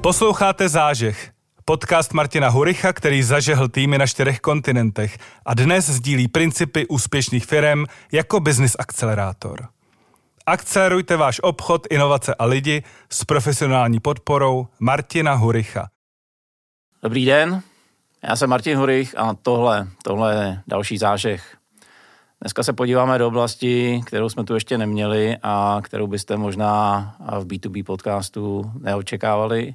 Posloucháte Zážeh, podcast Martina Huricha, který zažehl týmy na čtyřech kontinentech a dnes sdílí principy úspěšných firm jako business akcelerátor. Akcelerujte váš obchod, inovace a lidi s profesionální podporou Martina Huricha. Dobrý den, já jsem Martin Hurich a tohle, tohle je další zážeh. Dneska se podíváme do oblasti, kterou jsme tu ještě neměli a kterou byste možná v B2B podcastu neočekávali.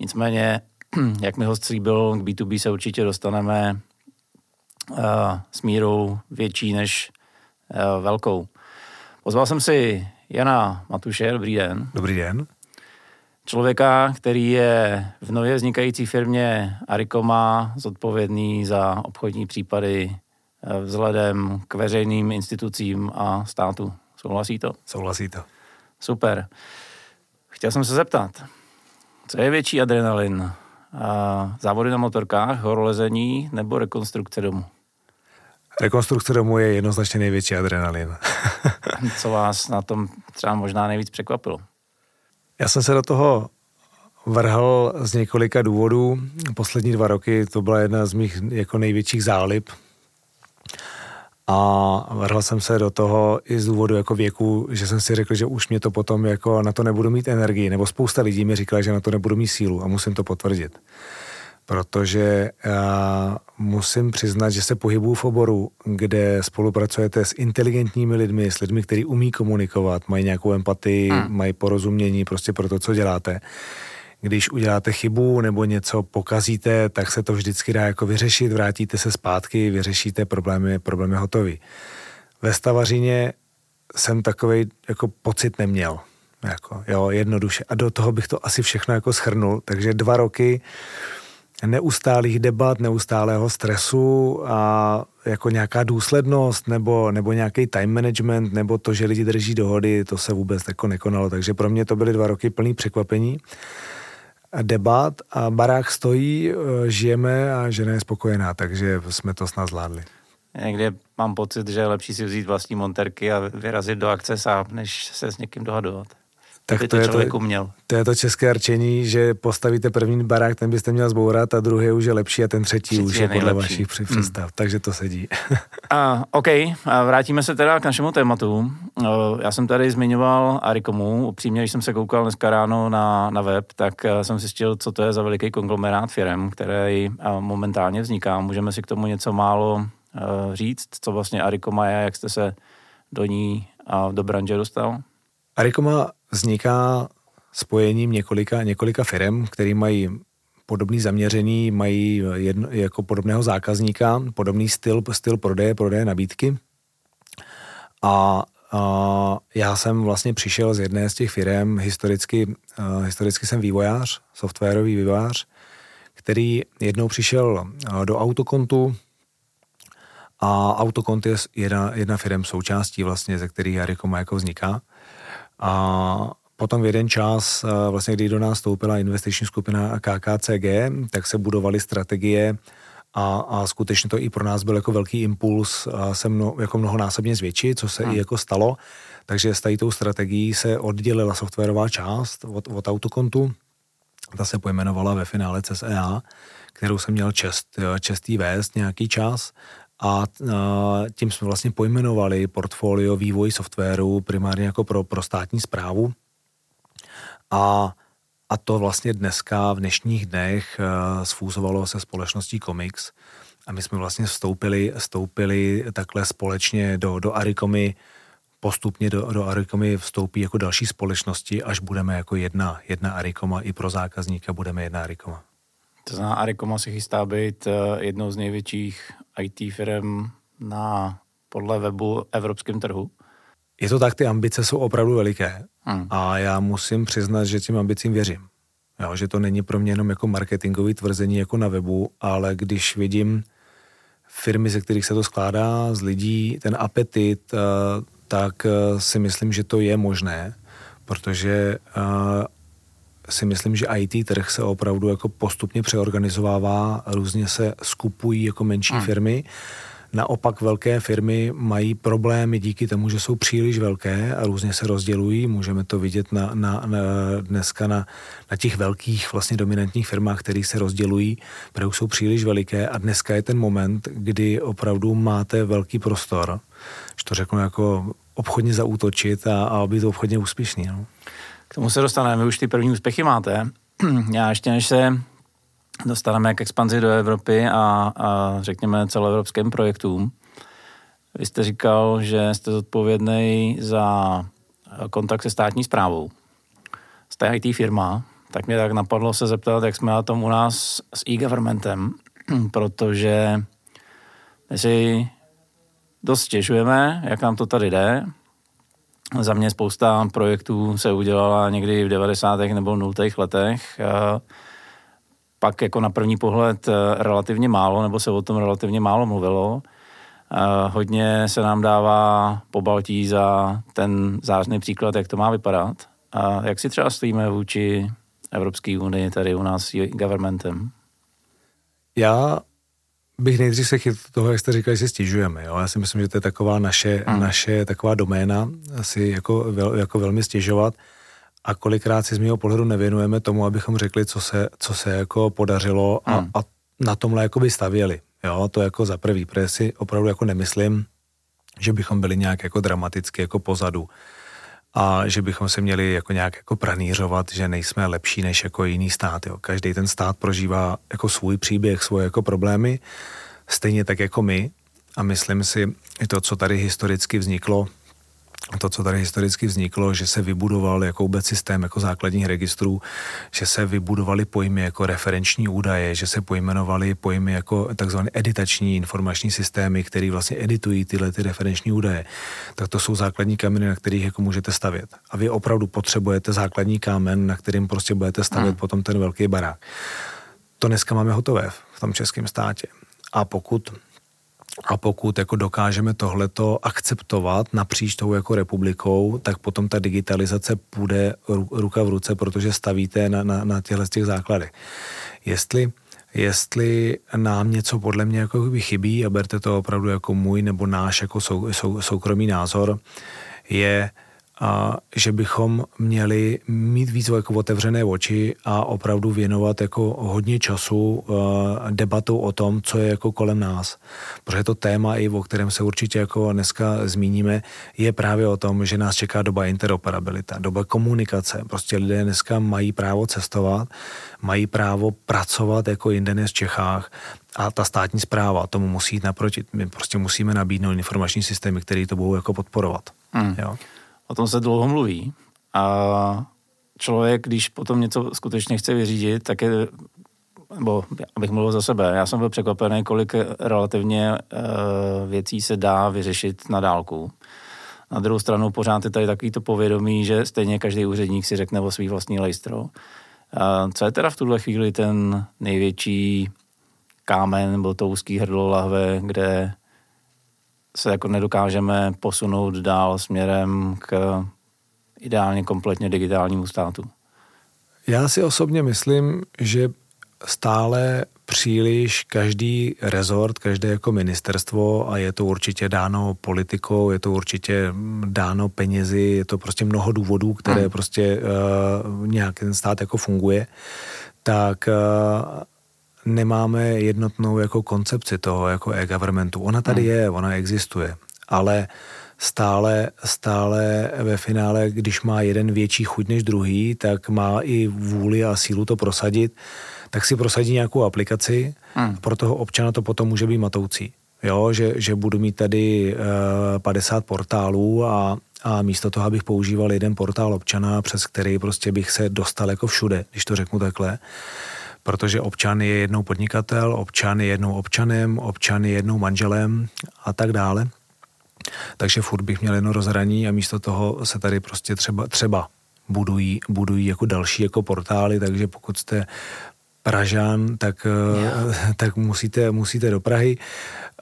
Nicméně, jak mi host slíbil, k B2B se určitě dostaneme uh, s mírou větší než uh, velkou. Pozval jsem si Jana Matuše, dobrý den. Dobrý den. Člověka, který je v nově vznikající firmě Arikoma zodpovědný za obchodní případy eh, vzhledem k veřejným institucím a státu. Souhlasí to? Souhlasí to. Super. Chtěl jsem se zeptat, co je větší adrenalin? Závody na motorkách, horolezení nebo rekonstrukce domu? Rekonstrukce domu je jednoznačně největší adrenalin. Co vás na tom třeba možná nejvíc překvapilo? Já jsem se do toho vrhl z několika důvodů. Poslední dva roky to byla jedna z mých jako největších zálib. A vrhl jsem se do toho i z důvodu jako věku, že jsem si řekl, že už mě to potom jako na to nebudu mít energii, nebo spousta lidí mi říkala, že na to nebudu mít sílu a musím to potvrdit protože já musím přiznat, že se pohybuju v oboru, kde spolupracujete s inteligentními lidmi, s lidmi, kteří umí komunikovat, mají nějakou empatii, hmm. mají porozumění prostě pro to, co děláte. Když uděláte chybu nebo něco pokazíte, tak se to vždycky dá jako vyřešit, vrátíte se zpátky, vyřešíte problémy, problémy hotový. Ve stavařině jsem takový jako pocit neměl. Jako, jo, jednoduše. A do toho bych to asi všechno jako schrnul. Takže dva roky neustálých debat, neustálého stresu a jako nějaká důslednost nebo, nebo nějaký time management nebo to, že lidi drží dohody, to se vůbec jako nekonalo. Takže pro mě to byly dva roky plný překvapení debat a barák stojí, e, žijeme a žena je spokojená, takže jsme to snad zvládli. Někdy mám pocit, že je lepší si vzít vlastní monterky a vyrazit do akce sám, než se s někým dohadovat tak to, to je to, uměl. To je to české rčení, že postavíte první barák, ten byste měl zbourat a druhý už je lepší a ten třetí, třetí už je, je podle vašich představ. Hmm. Takže to sedí. a, OK, a vrátíme se teda k našemu tématu. Já jsem tady zmiňoval Arikomu. Upřímně, když jsem se koukal dneska ráno na, na web, tak e, jsem zjistil, co to je za veliký konglomerát firm, který momentálně vzniká. Můžeme si k tomu něco málo e, říct, co vlastně Arikoma je, jak jste se do ní a do branže dostal? Arikoma vzniká spojením několika, několika firm, které mají podobný zaměření, mají jedno, jako podobného zákazníka, podobný styl, styl prodeje, prodeje nabídky. A, a já jsem vlastně přišel z jedné z těch firm, historicky, historicky jsem vývojář, softwarový vývojář, který jednou přišel do autokontu a autokont je jedna, jedna firm součástí vlastně, ze kterých Arikoma jako vzniká. A potom v jeden čas, eh, vlastně kdy do nás stoupila investiční skupina KKCG, tak se budovaly strategie a, a skutečně to i pro nás byl jako velký impuls se mno, jako mnohonásobně zvětšit, co se hmm. i jako stalo. Takže s tady tou strategií se oddělila softwarová část od, od autokontu. Ta se pojmenovala ve finále CSEA, kterou jsem měl čest, čestý vést nějaký čas a tím jsme vlastně pojmenovali portfolio vývoj softwaru primárně jako pro, pro státní zprávu. A, a to vlastně dneska v dnešních dnech sfúzovalo se společností Comics a my jsme vlastně vstoupili, vstoupili takhle společně do, do Arikomy, postupně do, do Arikomy vstoupí jako další společnosti, až budeme jako jedna, jedna Arikoma i pro zákazníka budeme jedna Arikoma. To znamená, Arikoma se chystá být eh, jednou z největších IT firm na podle webu evropském trhu? Je to tak, ty ambice jsou opravdu veliké hmm. a já musím přiznat, že tím ambicím věřím. Jo, že to není pro mě jenom jako marketingový tvrzení jako na webu, ale když vidím firmy, ze kterých se to skládá, z lidí, ten apetit, eh, tak eh, si myslím, že to je možné, protože si myslím, že IT trh se opravdu jako postupně přeorganizovává, různě se skupují jako menší hmm. firmy. Naopak velké firmy mají problémy díky tomu, že jsou příliš velké a různě se rozdělují. Můžeme to vidět na, na, na dneska na, na těch velkých vlastně dominantních firmách, které se rozdělují, protože jsou příliš veliké a dneska je ten moment, kdy opravdu máte velký prostor, že to řeknu jako obchodně zaútočit a, a být obchodně úspěšný. No. Tomu se dostaneme, vy už ty první úspěchy máte. Já ještě než se dostaneme k expanzi do Evropy a, a řekněme celoevropským projektům. Vy jste říkal, že jste zodpovědný za kontakt se státní zprávou. Jste IT firma, tak mě tak napadlo se zeptat, jak jsme na tom u nás s e-governmentem, protože my si dost stěžujeme, jak nám to tady jde. Za mě spousta projektů se udělala někdy v 90. nebo 0. letech pak jako na první pohled eh, relativně málo, nebo se o tom relativně málo mluvilo. Eh, hodně se nám dává po Baltí za ten zářný příklad, jak to má vypadat. A jak si třeba stojíme vůči Evropské unii tady u nás governmentem? Já bych nejdřív se chytil toho, jak jste říkali, že stěžujeme. Jo? Já si myslím, že to je taková naše, hmm. naše taková doména, si jako, vel, jako velmi stěžovat a kolikrát si z mého pohledu nevěnujeme tomu, abychom řekli, co se, co se jako podařilo a, hmm. a na tomhle jako by stavěli. Jo, to jako za prvý, protože si opravdu jako nemyslím, že bychom byli nějak jako dramaticky jako pozadu a že bychom se měli jako nějak jako pranířovat, že nejsme lepší než jako jiný stát. Jo. Každý ten stát prožívá jako svůj příběh, svoje jako problémy, stejně tak jako my a myslím si, že to, co tady historicky vzniklo, to, co tady historicky vzniklo, že se vybudoval jako vůbec systém jako základních registrů, že se vybudovaly pojmy jako referenční údaje, že se pojmenovaly pojmy jako takzvané editační informační systémy, které vlastně editují tyhle ty referenční údaje, tak to jsou základní kameny, na kterých jako můžete stavět. A vy opravdu potřebujete základní kámen, na kterým prostě budete stavět hmm. potom ten velký barák. To dneska máme hotové v tom českém státě. A pokud a pokud jako dokážeme tohleto akceptovat napříč tou jako republikou, tak potom ta digitalizace půjde ruka v ruce, protože stavíte na, na, na těchto těch základech. Jestli, jestli nám něco podle mě jako chybí, a berte to opravdu jako můj nebo náš jako sou, sou, soukromý názor, je a že bychom měli mít víc jako otevřené oči a opravdu věnovat jako hodně času uh, debatou o tom, co je jako kolem nás. Protože to téma, i o kterém se určitě jako dneska zmíníme, je právě o tom, že nás čeká doba interoperabilita, doba komunikace. Prostě lidé dneska mají právo cestovat, mají právo pracovat jako jinde než v Čechách a ta státní zpráva tomu musí jít naproti. My prostě musíme nabídnout informační systémy, které to budou jako podporovat. Hmm. Jo? O tom se dlouho mluví a člověk, když potom něco skutečně chce vyřídit, tak je, nebo abych mluvil za sebe, já jsem byl překvapený, kolik relativně uh, věcí se dá vyřešit na dálku. Na druhou stranu pořád je tady takový to povědomí, že stejně každý úředník si řekne o svý vlastní lejstro. Uh, co je teda v tuhle chvíli ten největší kámen nebo to úzký hrdlo lahve, kde se jako nedokážeme posunout dál směrem k ideálně kompletně digitálnímu státu? Já si osobně myslím, že stále příliš každý rezort, každé jako ministerstvo a je to určitě dáno politikou, je to určitě dáno penězi, je to prostě mnoho důvodů, které hmm. prostě uh, nějak ten stát jako funguje, tak uh, nemáme jednotnou jako koncepci toho jako e-governmentu. Ona tady hmm. je, ona existuje, ale stále, stále ve finále, když má jeden větší chuť než druhý, tak má i vůli a sílu to prosadit, tak si prosadí nějakou aplikaci hmm. pro toho občana to potom může být matoucí. Jo, že, že budu mít tady uh, eh, 50 portálů a, a místo toho, abych používal jeden portál občana, přes který prostě bych se dostal jako všude, když to řeknu takhle, protože občan je jednou podnikatel, občan je jednou občanem, občan je jednou manželem a tak dále. Takže furt bych měl jedno rozhraní a místo toho se tady prostě třeba, třeba budují, budují jako další jako portály, takže pokud jste Pražan, tak, yeah. tak musíte, musíte do Prahy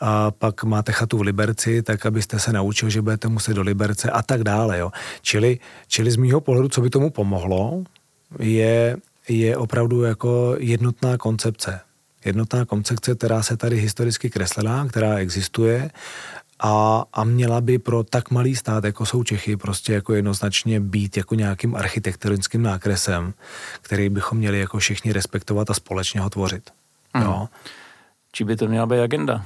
a pak máte chatu v Liberci, tak abyste se naučil, že budete muset do Liberce a tak dále. Jo. Čili, čili z mýho pohledu, co by tomu pomohlo, je je opravdu jako jednotná koncepce. Jednotná koncepce, která se tady historicky kreslila, která existuje a, a měla by pro tak malý stát, jako jsou Čechy, prostě jako jednoznačně být jako nějakým architektonickým nákresem, který bychom měli jako všichni respektovat a společně ho tvořit. Mm. Jo. Či by to měla být agenda?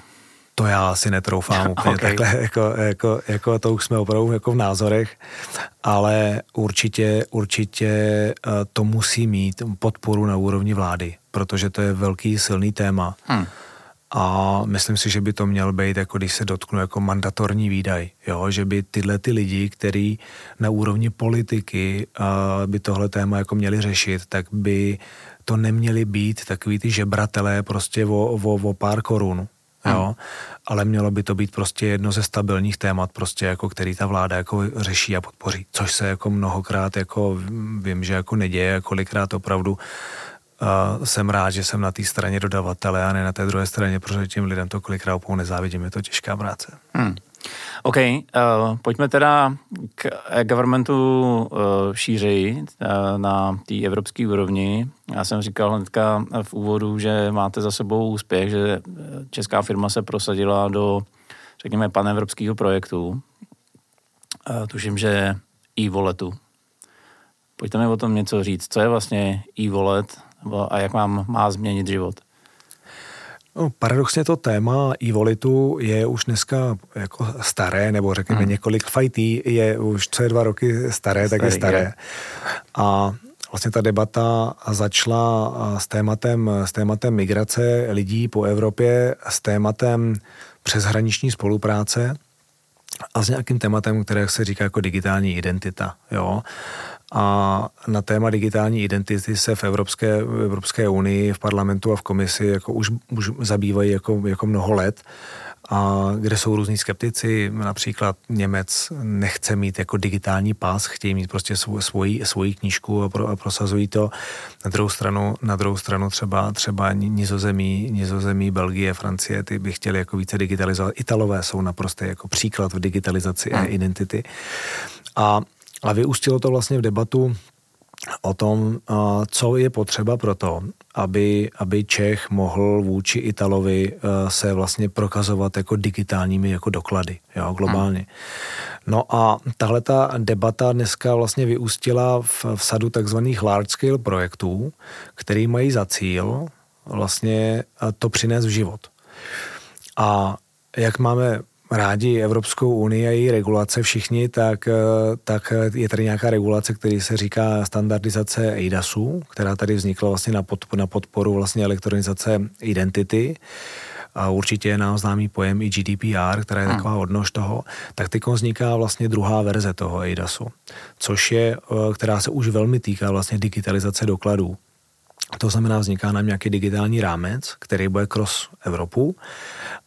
To já si netroufám úplně okay. takhle, jako, jako, jako to už jsme opravdu jako v názorech, ale určitě, určitě eh, to musí mít podporu na úrovni vlády, protože to je velký silný téma. Hmm. A myslím si, že by to měl být, jako když se dotknu, jako mandatorní výdaj. Jo? Že by tyhle ty lidi, kteří na úrovni politiky uh, by tohle téma jako měli řešit, tak by to neměli být takový ty žebratelé prostě o, o, o pár korun jo, ale mělo by to být prostě jedno ze stabilních témat, prostě jako který ta vláda jako řeší a podpoří, což se jako mnohokrát jako vím, že jako neděje, kolikrát opravdu Uh, jsem rád, že jsem na té straně dodavatele a ne na té druhé straně, protože těm lidem to kolikrát úplně nezávidím, je to těžká práce. Hmm. OK, uh, pojďme teda k governmentu uh, šířeji uh, na té evropské úrovni. Já jsem říkal hnedka v úvodu, že máte za sebou úspěch, že česká firma se prosadila do, řekněme, panevropského projektu. Uh, tuším, že e-walletu. Pojďte mi o tom něco říct. Co je vlastně e-wallet a jak vám má změnit život? No, paradoxně to téma e-volitu je už dneska jako staré, nebo řekněme hmm. několik fajtí je už co je dva roky staré, tak je staré. A vlastně ta debata začala s tématem, s tématem migrace lidí po Evropě, s tématem přeshraniční spolupráce a s nějakým tématem, které se říká jako digitální identita. Jo? A na téma digitální identity se v Evropské, v Evropské unii, v parlamentu a v komisi jako už, už zabývají jako, jako mnoho let a kde jsou různí skeptici, například Němec nechce mít jako digitální pás, chtějí mít prostě svou, svoji, svoji knížku a, pro, a prosazují to. Na druhou stranu, na druhou stranu třeba, třeba nizozemí, nizozemí, Belgie, Francie, ty by chtěli jako více digitalizovat. Italové jsou naprosto jako příklad v digitalizaci hmm. identity. A a vyústilo to vlastně v debatu o tom, co je potřeba pro to, aby, aby Čech mohl vůči Italovi se vlastně prokazovat jako digitálními jako doklady, jo, globálně. No a tahle ta debata dneska vlastně vyústila v, v sadu takzvaných large scale projektů, který mají za cíl vlastně to přinést v život. A jak máme rádi Evropskou unii a její regulace všichni, tak, eh, tak je tady nějaká regulace, který se říká standardizace EIDASu, která tady vznikla vlastně na, podporu, na podporu vlastně elektronizace identity. A určitě je nám známý pojem i GDPR, která je hmm. taková odnož toho, tak teď vzniká vlastně druhá verze toho EIDASu, což je, eh, která se už velmi týká vlastně digitalizace dokladů. To znamená, vzniká nám nějaký digitální rámec, který bude cross Evropu.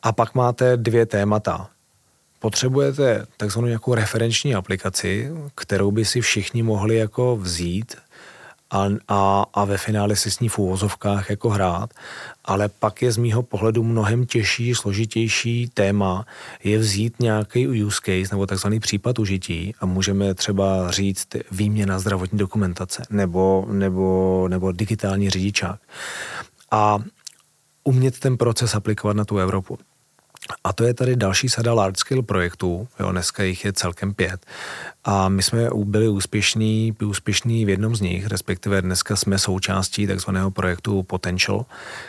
A pak máte dvě témata. Potřebujete takzvanou nějakou referenční aplikaci, kterou by si všichni mohli jako vzít a, a, a ve finále si s ní v úvozovkách jako hrát, ale pak je z mýho pohledu mnohem těžší, složitější téma je vzít nějaký use case nebo takzvaný případ užití a můžeme třeba říct výměna zdravotní dokumentace nebo, nebo, nebo digitální řidičák a umět ten proces aplikovat na tu Evropu. A to je tady další sada large scale projektů, jo, dneska jich je celkem pět. A my jsme byli úspěšní, úspěšní v jednom z nich, respektive dneska jsme součástí takzvaného projektu Potential,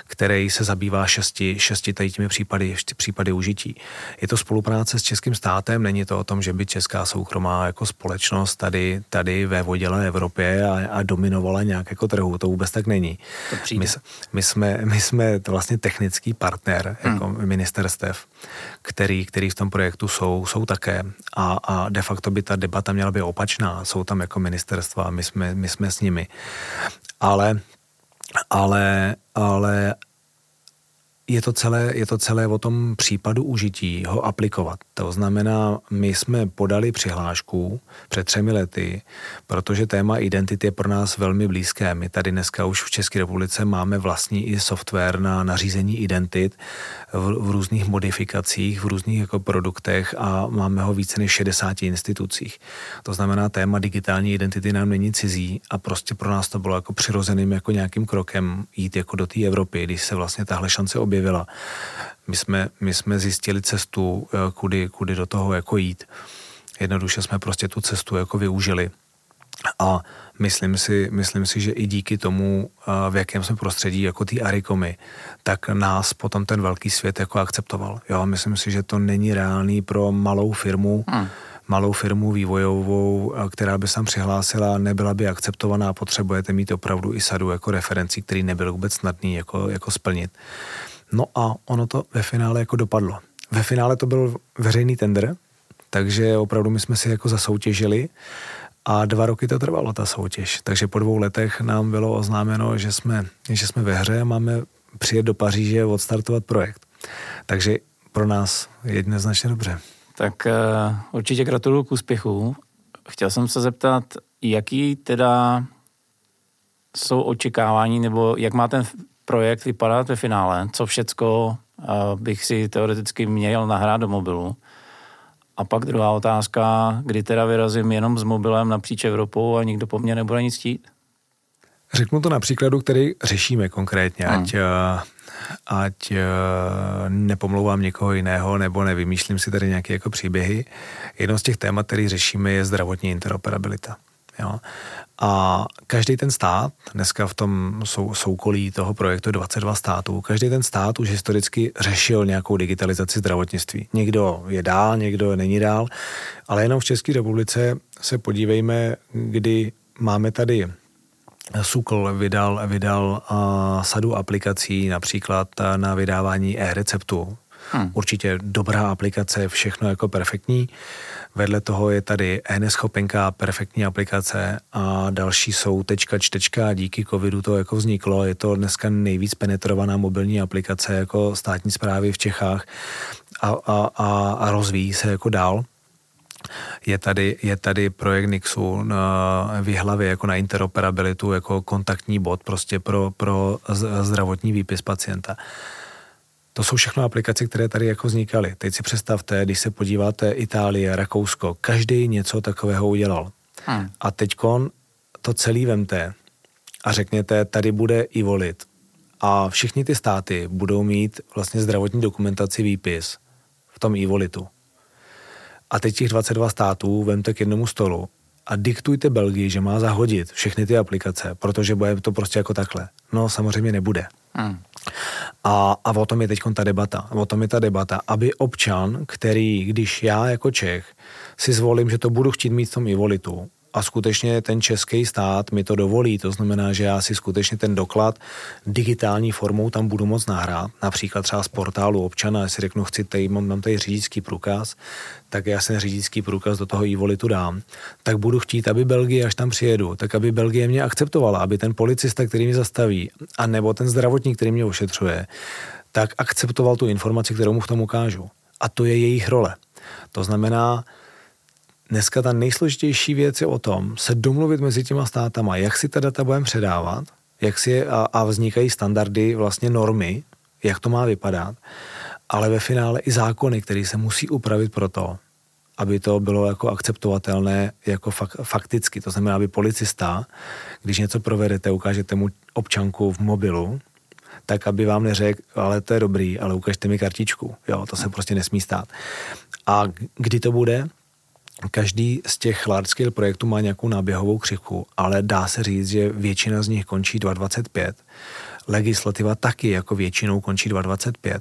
který se zabývá šesti, šesti tady těmi případy, případy užití. Je to spolupráce s českým státem, není to o tom, že by česká soukromá jako společnost tady, tady ve voděle Evropě a, a dominovala nějak jako trhu, to vůbec tak není. To my, my, jsme, my jsme vlastně technický partner hmm. jako ministerstev, který, který v tom projektu jsou, jsou také a, a de facto by ta debata ta měla být opačná. Jsou tam jako ministerstva, my jsme, my jsme s nimi. Ale, ale, ale je to, celé, je to celé o tom případu užití ho aplikovat. To znamená, my jsme podali přihlášku před třemi lety, protože téma identity je pro nás velmi blízké. My tady dneska už v České republice máme vlastní i software na nařízení identit v, v různých modifikacích, v různých jako produktech a máme ho více než 60 institucích. To znamená, téma digitální identity nám není cizí a prostě pro nás to bylo jako přirozeným jako nějakým krokem jít jako do té Evropy, když se vlastně tahle šance objevila. My jsme, my jsme zjistili cestu, eh, kudy, kudy do toho jako jít. Jednoduše jsme prostě tu cestu jako využili. A myslím si, myslím si, že i díky tomu, eh, v jakém jsme prostředí, jako ty Arikomy, tak nás potom ten velký svět jako akceptoval. Jo, myslím si, že to není reálný pro malou firmu, hmm malou firmu vývojovou, eh, která by se tam přihlásila, nebyla by akceptovaná, potřebujete mít opravdu i sadu jako referencí, který nebyl vůbec snadný jako, jako splnit. No a ono to ve finále jako dopadlo. Ve finále to byl veřejný tender, takže opravdu my jsme si jako zasoutěžili a dva roky to trvalo, ta soutěž. Takže po dvou letech nám bylo oznámeno, že jsme, že jsme ve hře a máme přijet do Paříže odstartovat projekt. Takže pro nás jednoznačně dobře. Tak uh, určitě gratuluju k úspěchu. Chtěl jsem se zeptat, jaký teda jsou očekávání, nebo jak má ten projekt vypadat ve finále, co všecko bych si teoreticky měl nahrát do mobilu. A pak druhá otázka, kdy teda vyrazím jenom s mobilem napříč Evropou a nikdo po mně nebude nic chtít? Řeknu to na příkladu, který řešíme konkrétně, hmm. ať, eh, ať eh, nepomlouvám někoho jiného nebo nevymýšlím si tady nějaké jako příběhy. Jedno z těch témat, který řešíme, je zdravotní interoperabilita. Jo? A každý ten stát, dneska v tom sou, soukolí toho projektu 22 států, každý ten stát už historicky řešil nějakou digitalizaci zdravotnictví. Někdo je dál, někdo není dál, ale jenom v České republice se podívejme, kdy máme tady SUKL vydal, vydal uh, sadu aplikací například na vydávání e-receptu. Hmm. Určitě dobrá aplikace, všechno jako perfektní. Vedle toho je tady e-neschopenka, perfektní aplikace a další jsou tečka čtečka. Díky covidu to jako vzniklo. Je to dneska nejvíc penetrovaná mobilní aplikace jako státní zprávy v Čechách a, a, a, a rozvíjí se jako dál. Je tady, je tady projekt Nixu na vyhlavě jako na interoperabilitu, jako kontaktní bod prostě pro, pro zdravotní výpis pacienta. To jsou všechno aplikace, které tady jako vznikaly. Teď si představte, když se podíváte Itálie, Rakousko, každý něco takového udělal. Hmm. A teď to celý vemte a řekněte, tady bude i volit. A všichni ty státy budou mít vlastně zdravotní dokumentaci výpis v tom e-volitu. A teď těch 22 států vemte k jednomu stolu a diktujte Belgii, že má zahodit všechny ty aplikace, protože bude to prostě jako takhle. No samozřejmě nebude. Hmm. A, a o tom je teď ta debata. O tom je ta debata, aby občan, který, když já jako Čech si zvolím, že to budu chtít mít v tom i volitu, a skutečně ten český stát mi to dovolí. To znamená, že já si skutečně ten doklad digitální formou tam budu moct nahrát. Například třeba z portálu občana, jestli řeknu, chci tady, mám, mám tady řidičský průkaz, tak já si řidičský průkaz do toho e-volitu dám. Tak budu chtít, aby Belgie, až tam přijedu, tak aby Belgie mě akceptovala, aby ten policista, který mě zastaví, a nebo ten zdravotník, který mě ošetřuje, tak akceptoval tu informaci, kterou mu v tom ukážu. A to je jejich role. To znamená, Dneska ta nejsložitější věc je o tom se domluvit mezi těma státama, jak si ta data budeme předávat, jak si a, a vznikají standardy, vlastně normy, jak to má vypadat, ale ve finále i zákony, které se musí upravit pro to, aby to bylo jako akceptovatelné jako fak, fakticky. To znamená, aby policista, když něco provedete, ukážete mu občanku v mobilu, tak aby vám neřekl, ale to je dobrý, ale ukažte mi kartičku. Jo, to se prostě nesmí stát. A kdy to bude? Každý z těch large scale projektů má nějakou náběhovou křivku, ale dá se říct, že většina z nich končí 2.25. Legislativa taky jako většinou končí 2.25.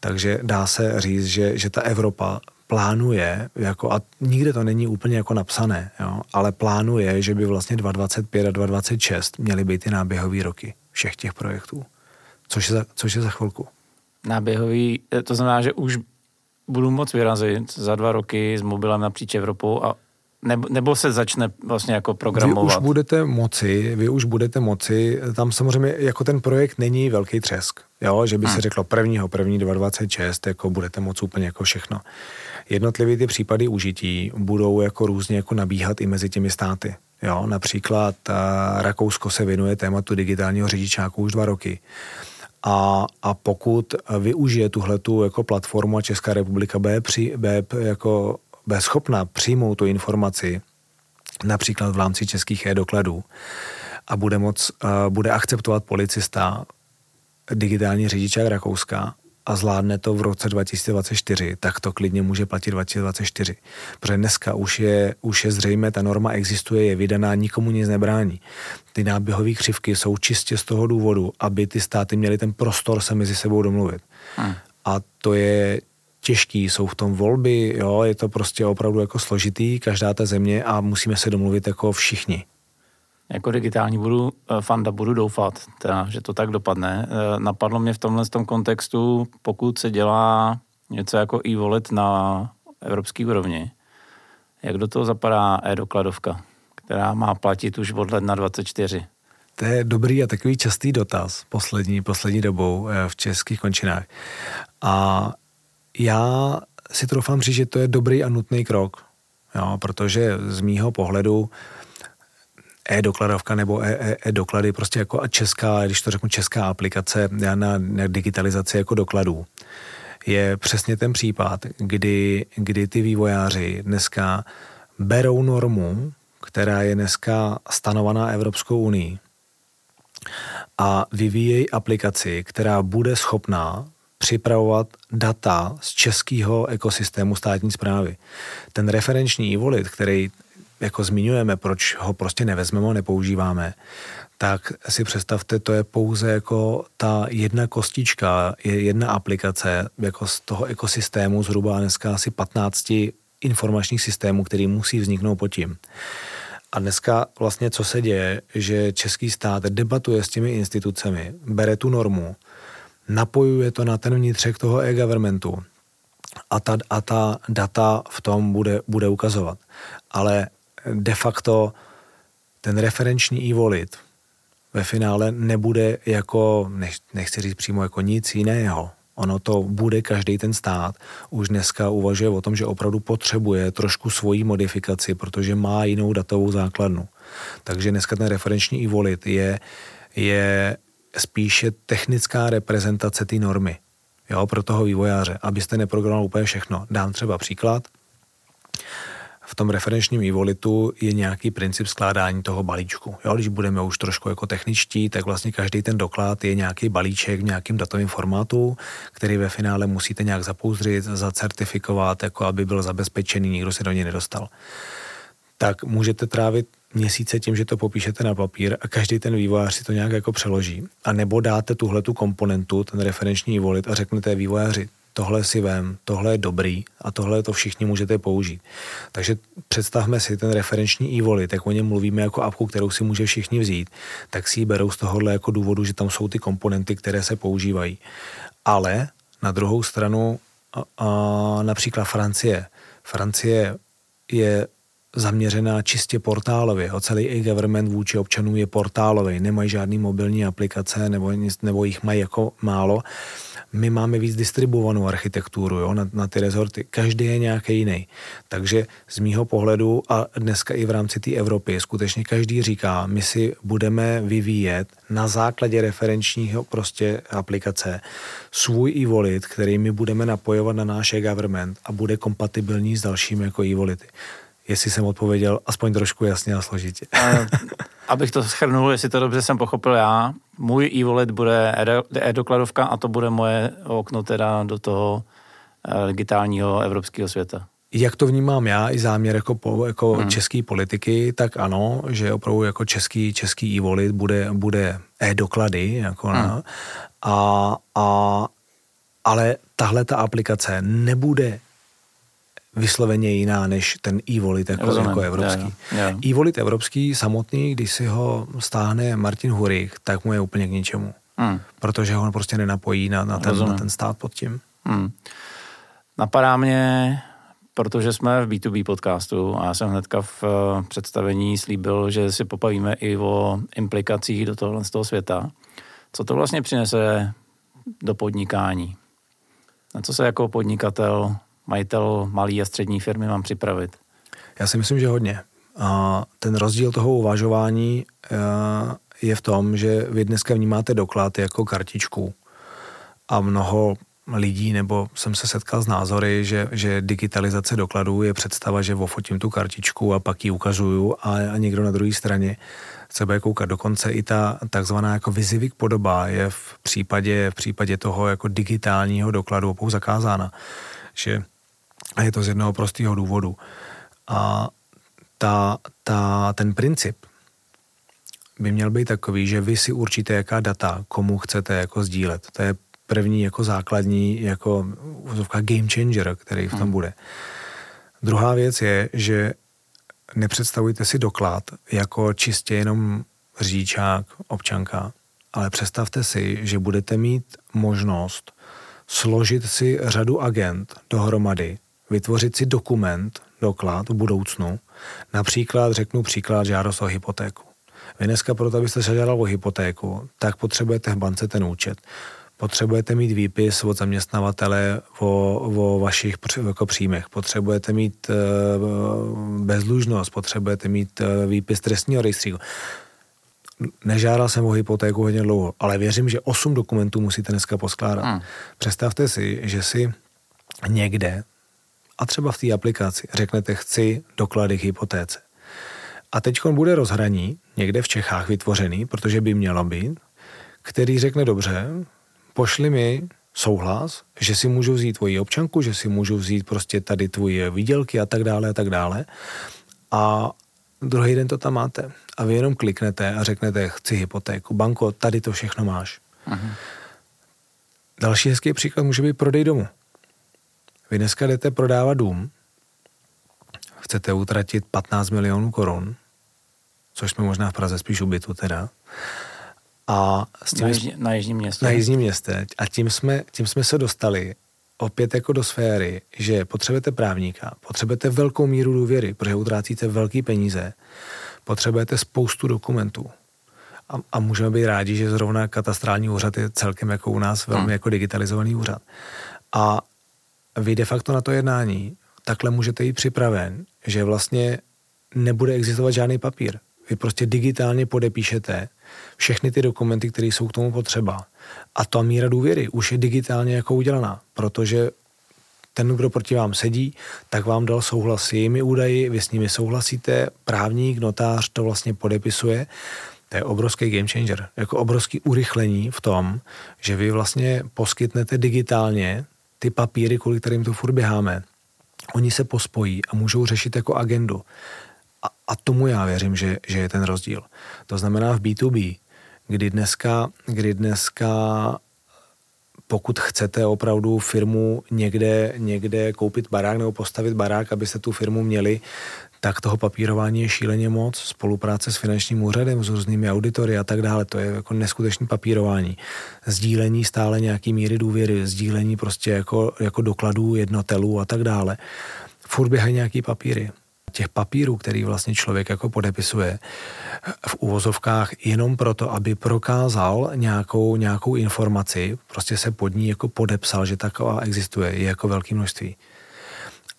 Takže dá se říct, že, že ta Evropa plánuje, jako, a nikde to není úplně jako napsané, jo, ale plánuje, že by vlastně 2.25 a 2.26 měly být ty náběhové roky všech těch projektů. Což je za, což je za chvilku. Náběhový, to znamená, že už budu moc vyrazit za dva roky s mobilem napříč Evropou a nebo, nebo se začne vlastně jako programovat? Vy už budete moci, vy už budete moci, tam samozřejmě jako ten projekt není velký třesk, jo, že by hmm. se řeklo prvního, první 2026, jako budete moci úplně jako všechno. Jednotlivě ty případy užití budou jako různě jako nabíhat i mezi těmi státy. Jo, například uh, Rakousko se věnuje tématu digitálního řidičáku už dva roky. A, a pokud využije tuhletu jako platformu a Česká republika bude, při, bude jako bude schopna přijmout tu informaci, například v rámci českých e-dokladů, a bude, moc, bude akceptovat policista digitální řidičák Rakouska a zvládne to v roce 2024, tak to klidně může platit 2024. Protože dneska už je, už je zřejmé, ta norma existuje, je vydaná, nikomu nic nebrání. Ty náběhové křivky jsou čistě z toho důvodu, aby ty státy měly ten prostor se mezi sebou domluvit. Hmm. A to je těžký, jsou v tom volby, jo, je to prostě opravdu jako složitý, každá ta země a musíme se domluvit jako všichni. Jako digitální budu, eh, fanda budu doufat, teda, že to tak dopadne. Eh, napadlo mě v tomhle tom kontextu, pokud se dělá něco jako e-wallet na evropské úrovni, jak do toho zapadá e-dokladovka, která má platit už od ledna 24? To je dobrý a takový častý dotaz poslední, poslední dobou eh, v českých končinách. A já si troufám říct, že to je dobrý a nutný krok, jo, protože z mýho pohledu e-dokladovka nebo e-doklady, prostě jako česká, když to řeknu česká aplikace na, na digitalizaci jako dokladů, je přesně ten případ, kdy, kdy ty vývojáři dneska berou normu, která je dneska stanovaná Evropskou unii a vyvíjejí aplikaci, která bude schopná připravovat data z českého ekosystému státní zprávy. Ten referenční e který jako zmiňujeme, proč ho prostě nevezmeme nepoužíváme, tak si představte, to je pouze jako ta jedna kostička, je jedna aplikace jako z toho ekosystému zhruba dneska asi 15 informačních systémů, který musí vzniknout pod tím. A dneska vlastně co se děje, že český stát debatuje s těmi institucemi, bere tu normu, napojuje to na ten vnitřek toho e-governmentu a ta, a ta data v tom bude, bude ukazovat. Ale de facto ten referenční e-wallet ve finále nebude jako, nech, nechci říct přímo jako nic jiného. Ono to bude každý ten stát. Už dneska uvažuje o tom, že opravdu potřebuje trošku svoji modifikaci, protože má jinou datovou základnu. Takže dneska ten referenční e-wallet je, je spíše technická reprezentace té normy. Jo, pro toho vývojáře, abyste neprogramoval úplně všechno. Dám třeba příklad v tom referenčním e-walletu je nějaký princip skládání toho balíčku. Jo, když budeme už trošku jako techničtí, tak vlastně každý ten doklad je nějaký balíček v nějakým datovém formátu, který ve finále musíte nějak zapouzdřit, zacertifikovat, jako aby byl zabezpečený, nikdo se do něj nedostal. Tak můžete trávit měsíce tím, že to popíšete na papír a každý ten vývojář si to nějak jako přeloží. A nebo dáte tuhle tu komponentu, ten referenční e-wallet a řeknete vývojáři, tohle si vem, tohle je dobrý a tohle to všichni můžete použít. Takže představme si ten referenční e-wallet, jak o něm mluvíme jako apku, kterou si může všichni vzít, tak si ji berou z tohohle jako důvodu, že tam jsou ty komponenty, které se používají. Ale na druhou stranu a, a například Francie. Francie je zaměřená čistě portálově. O celý e-government vůči občanům je portálový. Nemají žádný mobilní aplikace nebo, nebo jich mají jako málo my máme víc distribuovanou architekturu jo, na, na ty rezorty. Každý je nějaký jiný. Takže z mýho pohledu a dneska i v rámci té Evropy skutečně každý říká, my si budeme vyvíjet na základě referenčního prostě aplikace svůj e-wallet, který my budeme napojovat na náš e-government a bude kompatibilní s dalšími jako e-wallety jestli jsem odpověděl aspoň trošku jasně a složitě. Abych to schrnul, jestli to dobře jsem pochopil já, můj e-wallet bude e-dokladovka a to bude moje okno teda do toho eh, digitálního evropského světa. Jak to vnímám já i záměr jako, po, jako hmm. český politiky, tak ano, že opravdu jako český, český e-wallet bude, bude e-doklady, jako hmm. na, a, a, ale tahle ta aplikace nebude vysloveně jiná než ten e-wallet jako, jako evropský. E-wallet evropský samotný, když si ho stáhne Martin Hurich, tak mu je úplně k ničemu. Hmm. Protože ho prostě nenapojí na, na, ten, na ten stát pod tím. Hmm. Napadá mě protože jsme v B2B podcastu a já jsem hnedka v eh, představení slíbil, že si popavíme i o implikacích do tohle z toho světa. Co to vlastně přinese do podnikání? Na co se jako podnikatel, majitel malý a střední firmy mám připravit? Já si myslím, že hodně. A ten rozdíl toho uvažování eh, je v tom, že vy dneska vnímáte doklad jako kartičku a mnoho lidí, nebo jsem se setkal s názory, že, že digitalizace dokladů je představa, že ofotím tu kartičku a pak ji ukazuju a, a někdo na druhé straně se bude koukat. Dokonce i ta takzvaná jako vizivik podoba je v případě, v případě toho jako digitálního dokladu opou zakázána. Že, a je to z jednoho prostého důvodu. A ta, ta, ten princip by měl být takový, že vy si určíte, jaká data komu chcete jako sdílet. To je první jako základní jako game changer, který v tom hmm. bude. Druhá věc je, že nepředstavujte si doklad jako čistě jenom řidičák, občanka, ale představte si, že budete mít možnost složit si řadu agent dohromady, vytvořit si dokument, doklad v budoucnu. Například, řeknu příklad, žádost o hypotéku. Vy dneska proto, abyste se žádal o hypotéku, tak potřebujete v bance ten účet potřebujete mít výpis od zaměstnavatele o, o vašich jako příjmech, potřebujete mít uh, bezlužnost, potřebujete mít uh, výpis trestního rejstříku. Nežádal jsem o hypotéku hodně dlouho, ale věřím, že osm dokumentů musíte dneska poskládat. Hmm. Představte si, že si někde, a třeba v té aplikaci, řeknete, chci doklady k hypotéce. A teď bude rozhraní, někde v Čechách vytvořený, protože by mělo být, který řekne, dobře, pošli mi souhlas, že si můžu vzít tvoji občanku, že si můžu vzít prostě tady tvoje výdělky a tak dále a tak dále. A druhý den to tam máte. A vy jenom kliknete a řeknete, chci hypotéku. Banko, tady to všechno máš. Aha. Další hezký příklad může být prodej domu. Vy dneska jdete prodávat dům, chcete utratit 15 milionů korun, což jsme možná v Praze spíš ubytu teda, a s tím na, jižní, na jižním městě. Na jižním městě. A tím jsme, tím jsme se dostali opět jako do sféry, že potřebujete právníka, potřebujete velkou míru důvěry, protože utrácíte velké peníze, potřebujete spoustu dokumentů. A, a můžeme být rádi, že zrovna katastrální úřad je celkem jako u nás velmi hmm. jako digitalizovaný úřad. A vy de facto na to jednání takhle můžete jít připraven, že vlastně nebude existovat žádný papír. Vy prostě digitálně podepíšete všechny ty dokumenty, které jsou k tomu potřeba. A ta míra důvěry už je digitálně jako udělaná, protože ten, kdo proti vám sedí, tak vám dal souhlas s jejími údaji, vy s nimi souhlasíte, právník, notář to vlastně podepisuje. To je obrovský game changer, jako obrovský urychlení v tom, že vy vlastně poskytnete digitálně ty papíry, kvůli kterým tu furt běháme. Oni se pospojí a můžou řešit jako agendu. A, a tomu já věřím, že, že je ten rozdíl. To znamená v B2B, kdy dneska, kdy dneska pokud chcete opravdu firmu někde, někde koupit barák nebo postavit barák, abyste tu firmu měli, tak toho papírování je šíleně moc, spolupráce s finančním úřadem, s různými auditory a tak dále, to je jako neskutečné papírování. Sdílení stále nějaký míry důvěry, sdílení prostě jako, jako dokladů jednotelů a tak dále. Furt běhají nějaký papíry těch papírů, který vlastně člověk jako podepisuje v uvozovkách jenom proto, aby prokázal nějakou, nějakou informaci, prostě se pod ní jako podepsal, že taková existuje, je jako velké množství.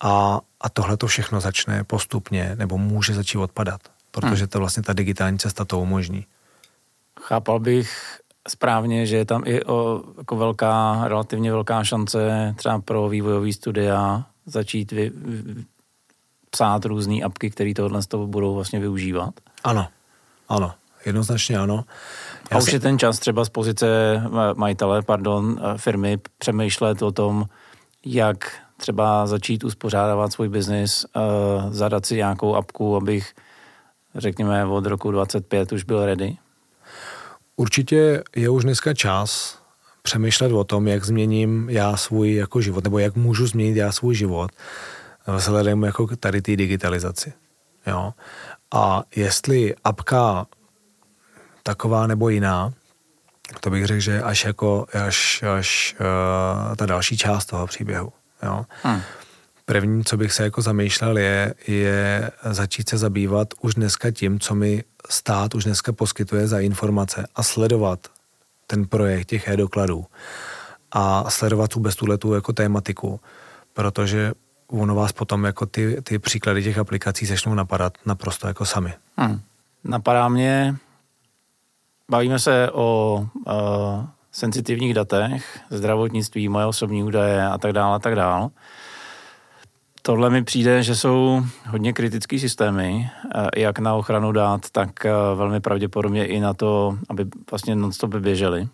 A, a tohle to všechno začne postupně, nebo může začít odpadat, protože hmm. to vlastně ta digitální cesta to umožní. Chápal bych správně, že je tam i o, jako velká, relativně velká šance třeba pro vývojový studia začít vy, psát různé apky, které tohle z toho budou vlastně využívat? Ano, ano, jednoznačně ano. Já a už si... je ten čas třeba z pozice majitele, pardon, firmy přemýšlet o tom, jak třeba začít uspořádávat svůj biznis, uh, zadat si nějakou apku, abych, řekněme, od roku 25 už byl ready? Určitě je už dneska čas přemýšlet o tom, jak změním já svůj jako život, nebo jak můžu změnit já svůj život vzhledem jako tady té digitalizaci. Jo? A jestli apka taková nebo jiná, to bych řekl, že až jako až, až uh, ta další část toho příběhu. Jo? Hmm. První, co bych se jako zamýšlel, je, je začít se zabývat už dneska tím, co mi stát už dneska poskytuje za informace a sledovat ten projekt těch e-dokladů a sledovat vůbec tuhle tu jako tématiku, protože ono vás potom jako ty, ty příklady těch aplikací začnou napadat naprosto jako sami. Hmm. Napadá mě, bavíme se o uh, sensitivních datech, zdravotnictví, moje osobní údaje a tak dále a tak dále. Tohle mi přijde, že jsou hodně kritické systémy, eh, jak na ochranu dát, tak eh, velmi pravděpodobně i na to, aby vlastně non-stop běžely.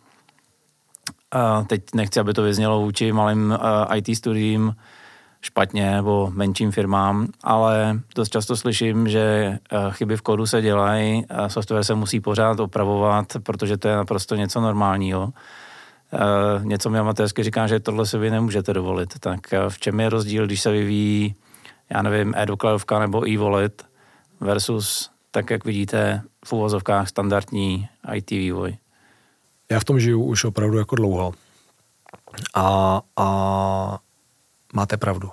Teď nechci, aby to vyznělo vůči malým eh, IT studiím špatně nebo menším firmám, ale dost často slyším, že chyby v kódu se dělají, software se musí pořád opravovat, protože to je naprosto něco normálního. Uh, něco mi amatérsky říká, že tohle si vy nemůžete dovolit. Tak uh, v čem je rozdíl, když se vyvíjí, já nevím, e-dokladovka nebo e-wallet versus, tak jak vidíte, v uvozovkách standardní IT vývoj? Já v tom žiju už opravdu jako dlouho. A, a máte pravdu.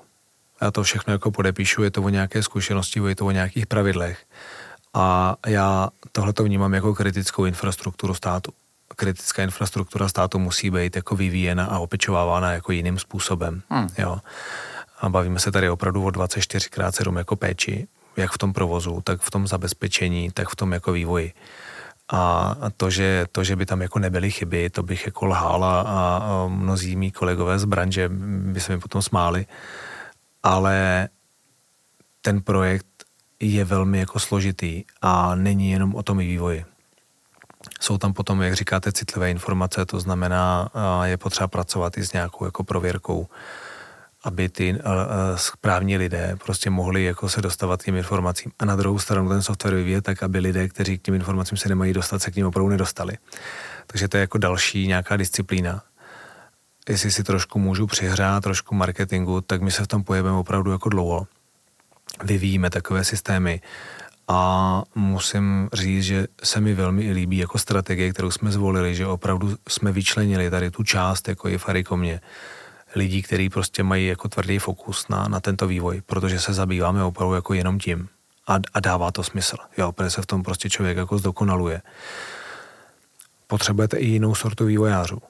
Já to všechno jako podepíšu, je to o nějaké zkušenosti, je to o nějakých pravidlech. A já tohle to vnímám jako kritickou infrastrukturu státu kritická infrastruktura státu musí být jako vyvíjena a opečovávána jako jiným způsobem. Hmm. Jo. A bavíme se tady opravdu o 24x7 jako péči, jak v tom provozu, tak v tom zabezpečení, tak v tom jako vývoji. A to, že, to, že by tam jako nebyly chyby, to bych jako lhal a, a mnozí mý kolegové z branže by se mi potom smáli. Ale ten projekt je velmi jako složitý a není jenom o tom i vývoji. Jsou tam potom, jak říkáte, citlivé informace, to znamená, je potřeba pracovat i s nějakou jako prověrkou, aby ty správní lidé prostě mohli jako se dostávat k těm informacím. A na druhou stranu ten software vyvíjet tak, aby lidé, kteří k těm informacím se nemají dostat, se k ním opravdu nedostali. Takže to je jako další nějaká disciplína. Jestli si trošku můžu přihrát trošku marketingu, tak my se v tom pohybujeme opravdu jako dlouho. Vyvíjíme takové systémy, a musím říct, že se mi velmi líbí jako strategie, kterou jsme zvolili, že opravdu jsme vyčlenili tady tu část, jako je Farikomě, lidí, kteří prostě mají jako tvrdý fokus na, na tento vývoj, protože se zabýváme opravdu jako jenom tím a, a dává to smysl, jo, protože se v tom prostě člověk jako zdokonaluje. Potřebujete i jinou sortu vývojářů.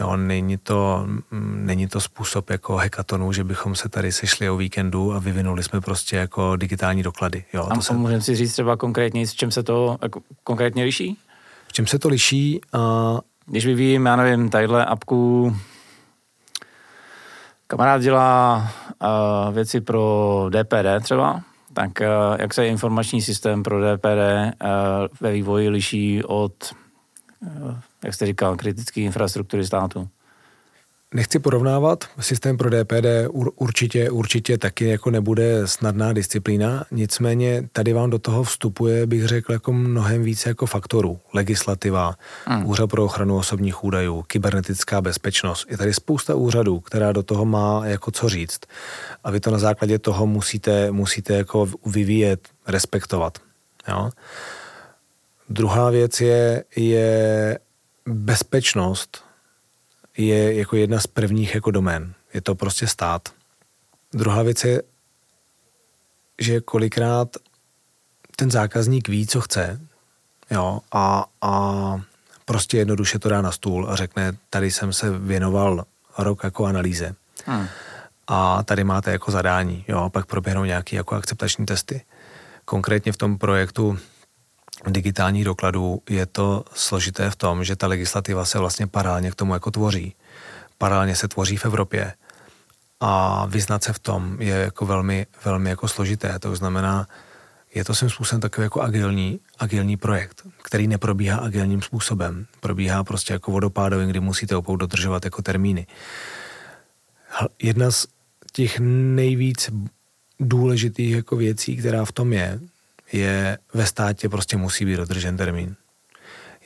Jo, není, to, není to způsob jako hekatonu, že bychom se tady sešli o víkendu a vyvinuli jsme prostě jako digitální doklady. Jo, a to se... můžeme si říct třeba konkrétně, s čem se to jako konkrétně liší? V čem se to liší? Uh... Když vyvíjím, já nevím, tadyhle apku, kamarád dělá uh, věci pro DPD třeba, tak uh, jak se informační systém pro DPD uh, ve vývoji liší od uh, jak jste říkal, kritické infrastruktury státu? Nechci porovnávat, systém pro DPD určitě, určitě taky jako nebude snadná disciplína, nicméně tady vám do toho vstupuje, bych řekl, jako mnohem více jako faktorů. Legislativa, hmm. Úřad pro ochranu osobních údajů, kybernetická bezpečnost. Je tady spousta úřadů, která do toho má jako co říct. A vy to na základě toho musíte, musíte jako vyvíjet, respektovat. Jo? Druhá věc je, je bezpečnost je jako jedna z prvních jako domén. Je to prostě stát. Druhá věc je, že kolikrát ten zákazník ví, co chce, jo, a, a prostě jednoduše to dá na stůl a řekne, tady jsem se věnoval rok jako analýze. Hmm. A tady máte jako zadání, jo, a pak proběhnou nějaké jako akceptační testy. Konkrétně v tom projektu digitálních dokladů je to složité v tom, že ta legislativa se vlastně paralelně k tomu jako tvoří. Paralelně se tvoří v Evropě a vyznat se v tom je jako velmi, velmi jako složité. To znamená, je to svým způsobem takový jako agilní, agilní projekt, který neprobíhá agilním způsobem. Probíhá prostě jako vodopádovým, kdy musíte opou dodržovat jako termíny. Jedna z těch nejvíc důležitých jako věcí, která v tom je, je ve státě prostě musí být dodržen termín.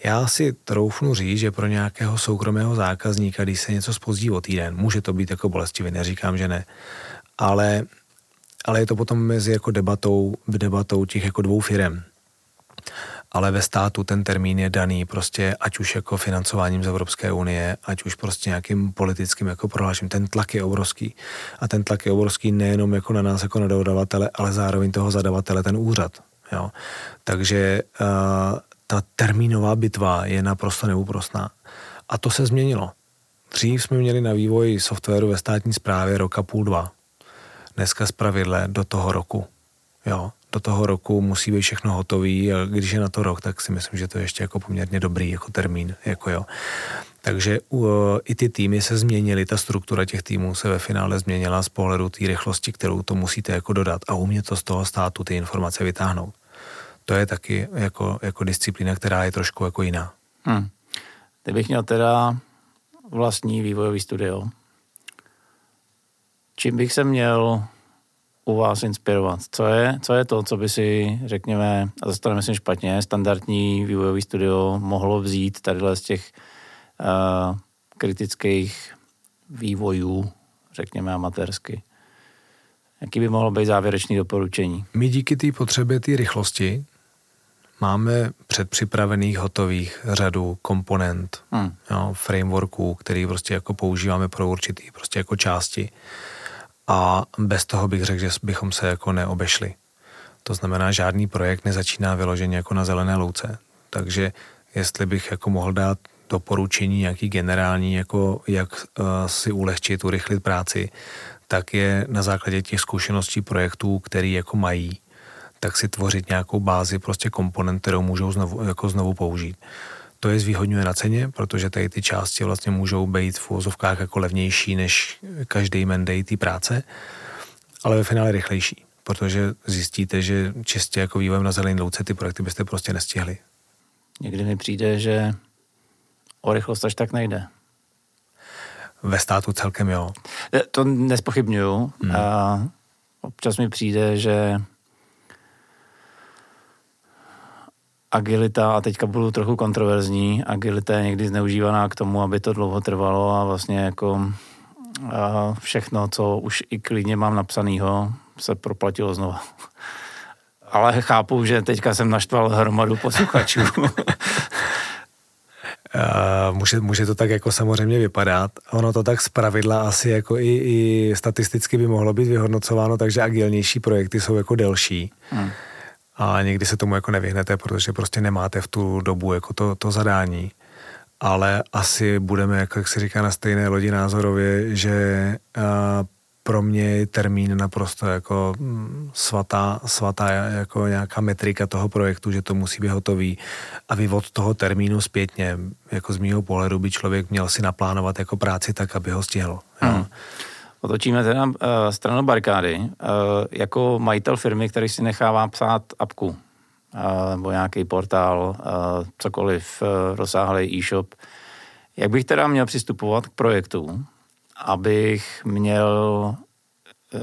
Já si troufnu říct, že pro nějakého soukromého zákazníka, když se něco spozdí o týden, může to být jako bolestivý, neříkám, že ne, ale, ale je to potom mezi jako debatou, debatou těch jako dvou firem. ale ve státu ten termín je daný prostě ať už jako financováním z Evropské unie, ať už prostě nějakým politickým jako prohlášením. Ten tlak je obrovský. A ten tlak je obrovský nejenom jako na nás, jako na dodavatele, ale zároveň toho zadavatele, ten úřad. Jo. Takže uh, ta termínová bitva je naprosto neúprostná. A to se změnilo. Dřív jsme měli na vývoj softwaru ve státní správě roka půl dva. Dneska z pravidle do toho roku. Jo do toho roku musí být všechno hotový a když je na to rok, tak si myslím, že to je ještě jako poměrně dobrý jako termín. Jako jo. Takže uh, i ty týmy se změnily, ta struktura těch týmů se ve finále změnila z pohledu té rychlosti, kterou to musíte jako dodat a umět to z toho státu ty informace vytáhnout. To je taky jako, jako disciplína, která je trošku jako jiná. Hmm. Kdybych měl teda vlastní vývojový studio, čím bych se měl u vás inspirovat? Co je, co je to, co by si, řekněme, a zase to nemyslím špatně, standardní vývojový studio mohlo vzít tady z těch kritických vývojů, řekněme amatérsky? Jaký by mohlo být závěrečný doporučení? My díky té potřebě té rychlosti máme předpřipravených hotových řadu komponent, hmm. jo, frameworků, který prostě jako používáme pro určitý prostě jako části a bez toho bych řekl, že bychom se jako neobešli. To znamená, žádný projekt nezačíná vyloženě jako na zelené louce. Takže jestli bych jako mohl dát doporučení nějaký generální, jako jak uh, si ulehčit, urychlit práci, tak je na základě těch zkušeností projektů, který jako mají, tak si tvořit nějakou bázi prostě komponent, kterou můžou znovu, jako znovu použít. To je zvýhodňuje na ceně, protože tady ty části vlastně můžou být v úvozovkách jako levnější než každý mandej té práce, ale ve finále rychlejší, protože zjistíte, že čistě jako vývojem na zelený louce ty projekty byste prostě nestihli. Někdy mi přijde, že o rychlost až tak nejde. Ve státu celkem jo. E, to nespochybnuju. Hmm. A občas mi přijde, že agilita, a teďka budu trochu kontroverzní, agilita je někdy zneužívaná k tomu, aby to dlouho trvalo a vlastně jako a všechno, co už i klidně mám napsanýho, se proplatilo znova. Ale chápu, že teďka jsem naštval hromadu posluchačů. může, může to tak jako samozřejmě vypadat. Ono to tak z pravidla asi jako i, i statisticky by mohlo být vyhodnocováno, takže agilnější projekty jsou jako delší. Hmm a někdy se tomu jako nevyhnete, protože prostě nemáte v tu dobu jako to, to zadání. Ale asi budeme, jako jak se říká, na stejné lodi názorově, že pro mě je termín naprosto jako mm, svatá, svatá jako nějaká metrika toho projektu, že to musí být hotový a vy od toho termínu zpětně, jako z mýho pohledu by člověk měl si naplánovat jako práci tak, aby ho stihl. Hmm. Otočíme teda uh, stranu barkády. Uh, jako majitel firmy, který si nechává psát apku, uh, nebo nějaký portál, uh, cokoliv, uh, rozsáhlý e-shop, jak bych teda měl přistupovat k projektu, abych měl uh,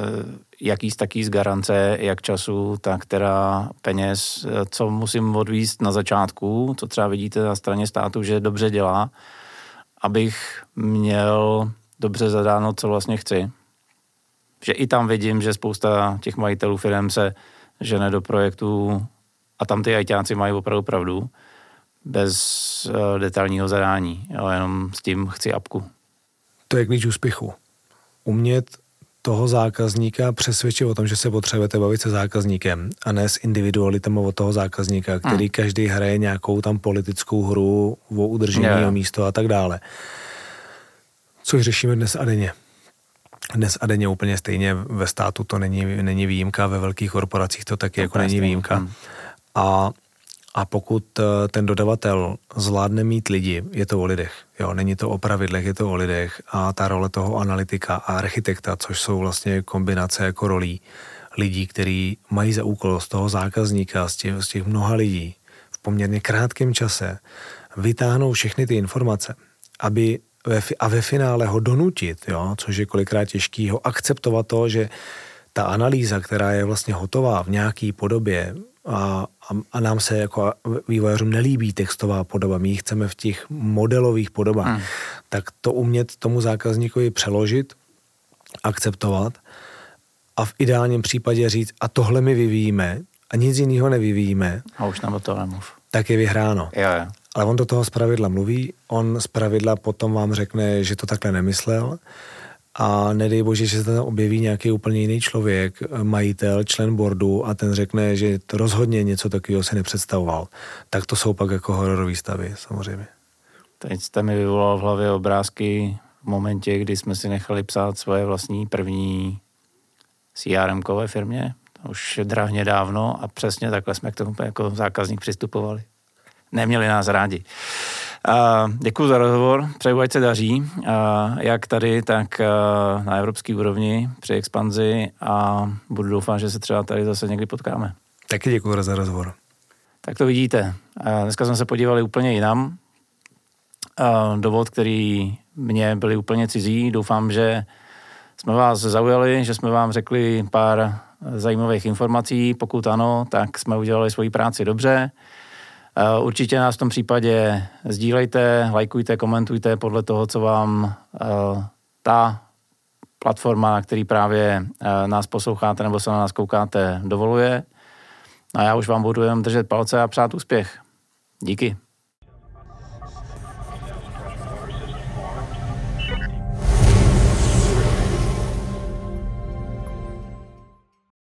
jaký z taký z garance, jak času, tak teda peněz, co musím odvíst na začátku, co třeba vidíte na straně státu, že dobře dělá, abych měl dobře zadáno, co vlastně chci. Že i tam vidím, že spousta těch majitelů firm se žene do projektů a tam ty ajťáci mají opravdu pravdu, bez uh, detailního zadání, jo, jenom s tím chci apku. To je klíč úspěchu. Umět toho zákazníka přesvědčit o tom, že se potřebujete bavit se zákazníkem a ne s individualitem od toho zákazníka, který hmm. každý hraje nějakou tam politickou hru o udržení yeah. místo a tak dále což řešíme dnes a denně. Dnes a denně úplně stejně ve státu to není, není výjimka, ve velkých korporacích to taky to jako není výjimka. Hmm. A, a pokud eh, ten dodavatel zvládne mít lidi, je to o lidech. Jo, není to o pravidlech, je to o lidech. A ta role toho analytika a architekta, což jsou vlastně kombinace jako rolí lidí, kteří mají za úkol z toho zákazníka, z těch, z těch mnoha lidí v poměrně krátkém čase vytáhnou všechny ty informace, aby ve, a ve finále ho donutit, jo, což je kolikrát těžký, ho akceptovat to, že ta analýza, která je vlastně hotová v nějaké podobě a, a, nám se jako vývojářům nelíbí textová podoba, my ji chceme v těch modelových podobách, hmm. tak to umět tomu zákazníkovi přeložit, akceptovat a v ideálním případě říct, a tohle my vyvíjíme a nic jiného nevyvíjíme. A už nám to nemluv tak je vyhráno. Jo, jo. Ale on do toho zpravidla mluví, on zpravidla potom vám řekne, že to takhle nemyslel a nedej bože, že se tam objeví nějaký úplně jiný člověk, majitel, člen boardu a ten řekne, že to rozhodně něco takového se nepředstavoval. Tak to jsou pak jako hororové stavy, samozřejmě. Teď jste mi vyvolal v hlavě obrázky v momentě, kdy jsme si nechali psát svoje vlastní první CRM-kové firmě. Už drahně dávno a přesně takhle jsme k tomu jako zákazník přistupovali. Neměli nás rádi. Děkuji za rozhovor, přeju, ať se daří, jak tady, tak na evropské úrovni při expanzi a budu doufat, že se třeba tady zase někdy potkáme. Taky děkuji za rozhovor. Tak to vidíte. Dneska jsme se podívali úplně jinam. Dovod, který mě byly úplně cizí. Doufám, že jsme vás zaujali, že jsme vám řekli pár zajímavých informací. Pokud ano, tak jsme udělali svoji práci dobře. Eh, určitě nás v tom případě sdílejte, lajkujte, komentujte podle toho, co vám eh, ta platforma, na který právě eh, nás posloucháte nebo se na nás koukáte, dovoluje. A já už vám budu jen držet palce a přát úspěch. Díky.